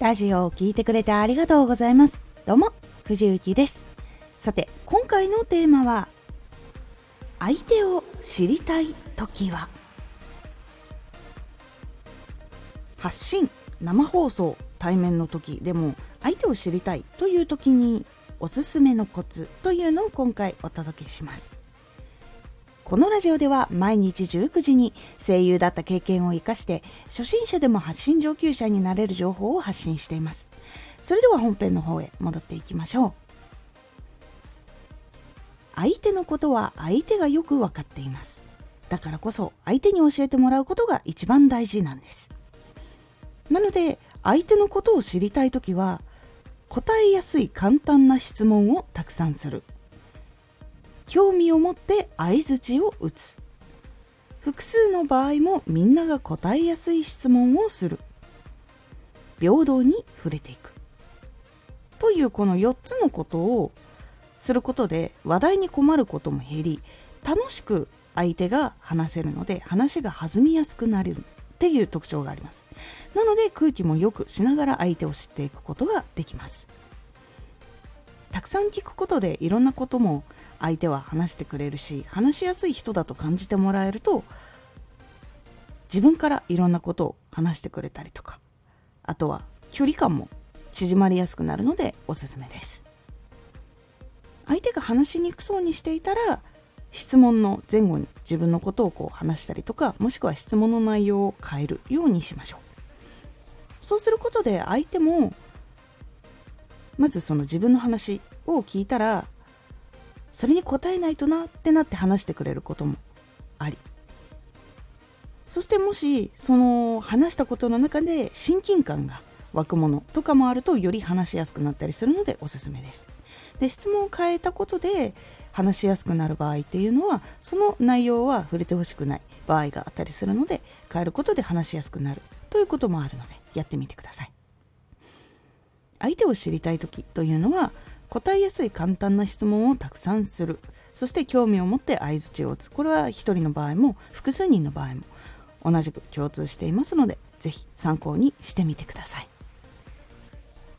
ラジオを聴いてくれてありがとうございます。どうも、藤幸です。さて、今回のテーマは、相手を知りたい時は発信、生放送、対面の時でも相手を知りたいという時におすすめのコツというのを今回お届けします。このラジオでは毎日19時に声優だった経験を生かして初心者でも発信上級者になれる情報を発信しています。それでは本編の方へ戻っていきましょう。相手のことは相手がよく分かっています。だからこそ相手に教えてもらうことが一番大事なんです。なので相手のことを知りたいときは答えやすい簡単な質問をたくさんする。興味を持って相づちを打つ。複数の場合もみんなが答えやすい質問をする。平等に触れていく。というこの4つのことをすることで話題に困ることも減り楽しく相手が話せるので話が弾みやすくなれる。っていう特徴があります。なので空気もよくしながら相手を知っていくことができます。たくさん聞くことでいろんなことも相手は話してくれるし話しやすい人だと感じてもらえると自分からいろんなことを話してくれたりとかあとは距離感も縮まりやすくなるのでおすすめです。相手が話しにくそうにしていたら質問の前後に自分のことをこう話したりとかもしくは質問の内容を変えるようにしましょう。そうすることで相手もまずその自分の話を聞いたらそれに答えないとなってなって話してくれることもあり。そしてもしその話したことの中で親近感が湧くものとかもあるとより話しやすくなったりするのでおすすめです。で質問を変えたことで話しやすくなる場合っていうのはその内容は触れてほしくない場合があったりするので変えることで話しやすくなるということもあるのでやってみてください。相手を知りたい時というのは答えやすい簡単な質問をたくさんする。そして興味を持って相づちを打つ。これは1人の場合も複数人の場合も同じく共通していますので是非参考にしてみてください。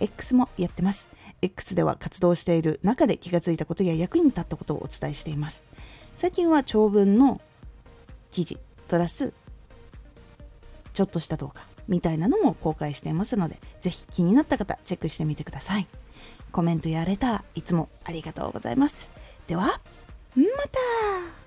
X もやってます。X では活動している中で気がついたことや役に立ったことをお伝えしています。最近は長文の記事、プラスちょっとした動画みたいなのも公開していますので、ぜひ気になった方チェックしてみてください。コメントやレターいつもありがとうございます。では、また